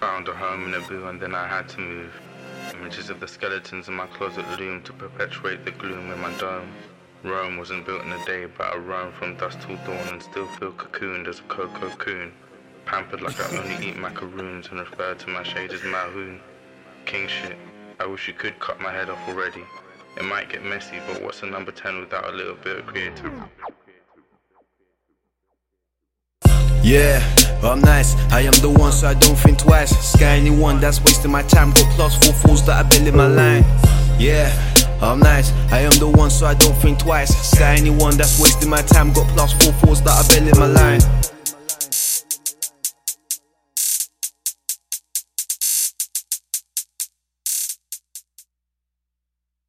Found a home in a boo and then I had to move. Images of the skeletons in my closet loom to perpetuate the gloom in my dome. Rome wasn't built in a day, but I roam from dusk till dawn and still feel cocooned as a cocoa coon. Pampered like I only eat macaroons and refer to my shade as Mahoon. King shit, I wish you could cut my head off already. It might get messy, but what's a number 10 without a little bit of creativity? Yeah, I'm nice. I am the one, so I don't think twice. Sky anyone that's wasting my time. Got plus four fools that I build in my line. Yeah, I'm nice. I am the one, so I don't think twice. Sky anyone that's wasting my time. Got plus four that I build in my line.